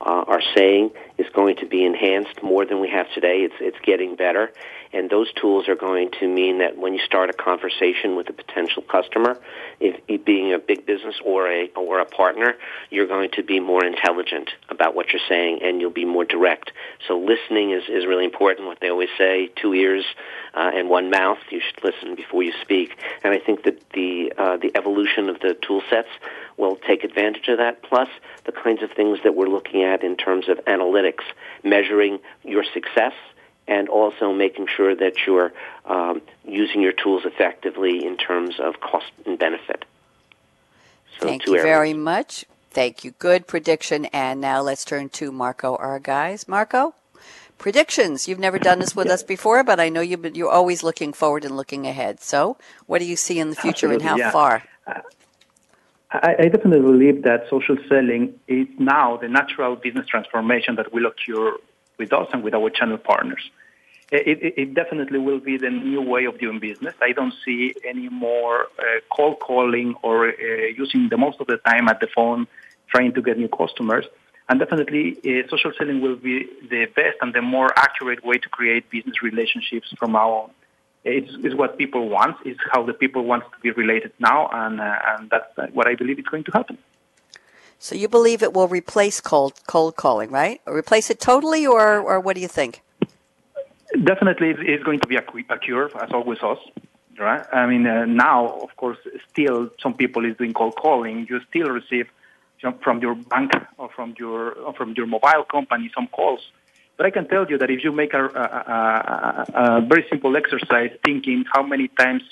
Speaker 4: uh, are saying, is going to be enhanced more than we have today. It's it's getting better, and those tools are going to mean that when you start a conversation with a potential customer, if, if being a big business or a or a partner, you're going to be more intelligent about what you're saying, and you'll be more direct. So listening is is really important. What they always say: two ears uh, and one mouth. You should listen before you speak. And I think that the uh, the evolution of the tool sets will take advantage of that. Plus, the kinds of things that we're looking at in terms of analytics, measuring your success and also making sure that you're um, using your tools effectively in terms of cost and benefit.
Speaker 2: So Thank you areas. very much. Thank you. Good prediction. And now let's turn to Marco Argaez. Marco, predictions. You've never done this with us before, but I know you've been, you're always looking forward and looking ahead. So, what do you see in the future
Speaker 5: Absolutely,
Speaker 2: and how
Speaker 5: yeah.
Speaker 2: far?
Speaker 5: I, I, definitely believe that social selling is now the natural business transformation that will occur with us and with our channel partners. It, it, it, definitely will be the new way of doing business. I don't see any more uh, calling or uh, using the most of the time at the phone trying to get new customers. And definitely, uh, social selling will be the best and the more accurate way to create business relationships from now on. It's, it's what people want. It's how the people want to be related now, and, uh, and that's what I believe is going to happen.
Speaker 2: So you believe it will replace cold cold calling, right? Or replace it totally, or or what do you think?
Speaker 5: Definitely, it's going to be a, a cure, as always us, right? I mean, uh, now, of course, still some people is doing cold calling. You still receive from your bank or from your or from your mobile company some calls. But I can tell you that if you make a, a, a, a very simple exercise, thinking how many times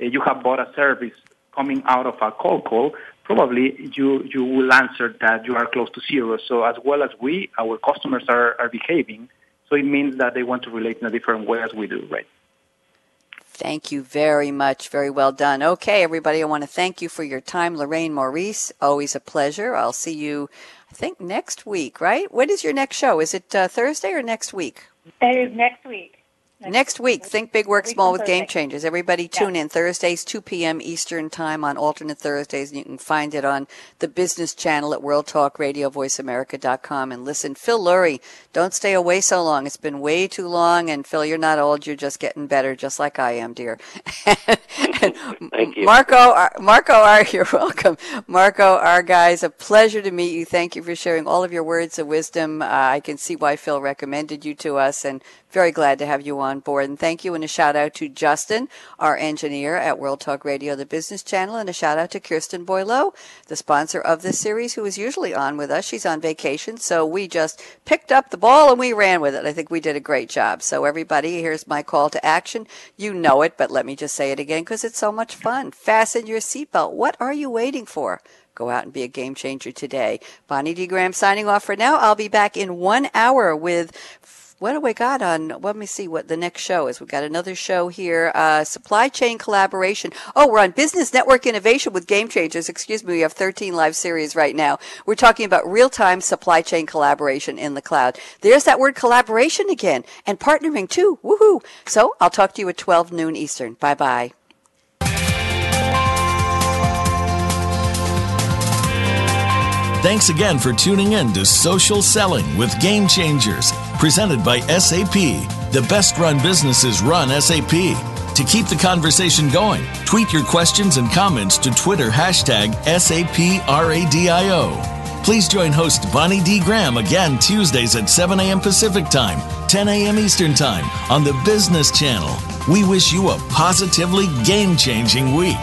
Speaker 5: uh, you have bought a service coming out of a cold call, probably you, you will answer that you are close to zero. So as well as we, our customers are, are behaving, so it means that they want to relate in a different way as we do, right?
Speaker 2: Thank you very much. Very well done. Okay, everybody, I want to thank you for your time. Lorraine Maurice, always a pleasure. I'll see you, I think, next week, right? When is your next show? Is it uh, Thursday or next week?
Speaker 3: It is next week.
Speaker 2: Next, Next week, Think Big, Work Small with Game Changers. Everybody tune yeah. in Thursdays, 2 p.m. Eastern Time on alternate Thursdays, and you can find it on the business channel at World Talk Radio, VoiceAmerica.com. And listen, Phil Lurie, don't stay away so long. It's been way too long, and Phil, you're not old. You're just getting better, just like I am, dear. (laughs)
Speaker 4: Thank you.
Speaker 2: Marco, Marco, R, (laughs) you're welcome. Marco, Argaez, a pleasure to meet you. Thank you for sharing all of your words of wisdom. Uh, I can see why Phil recommended you to us, and Very glad to have you on board. And thank you. And a shout out to Justin, our engineer at World Talk Radio, the business channel. And a shout out to Kirsten Boileau, the sponsor of this series, who is usually on with us. She's on vacation. So we just picked up the ball and we ran with it. I think we did a great job. So everybody, here's my call to action. You know it, but let me just say it again because it's so much fun. Fasten your seatbelt. What are you waiting for? Go out and be a game changer today. Bonnie D. Graham signing off for now. I'll be back in one hour with what do we got on? Let me see what the next show is. We've got another show here, uh, supply chain collaboration. Oh, we're on business network innovation with game changers. Excuse me. We have 13 live series right now. We're talking about real time supply chain collaboration in the cloud. There's that word collaboration again and partnering too. Woohoo. So I'll talk to you at 12 noon Eastern. Bye bye.
Speaker 1: Thanks again for tuning in to Social Selling with Game Changers, presented by SAP. The best run businesses run SAP. To keep the conversation going, tweet your questions and comments to Twitter hashtag SAPRADIO. Please join host Bonnie D. Graham again Tuesdays at 7 a.m. Pacific Time, 10 a.m. Eastern Time on the Business Channel. We wish you a positively game changing week.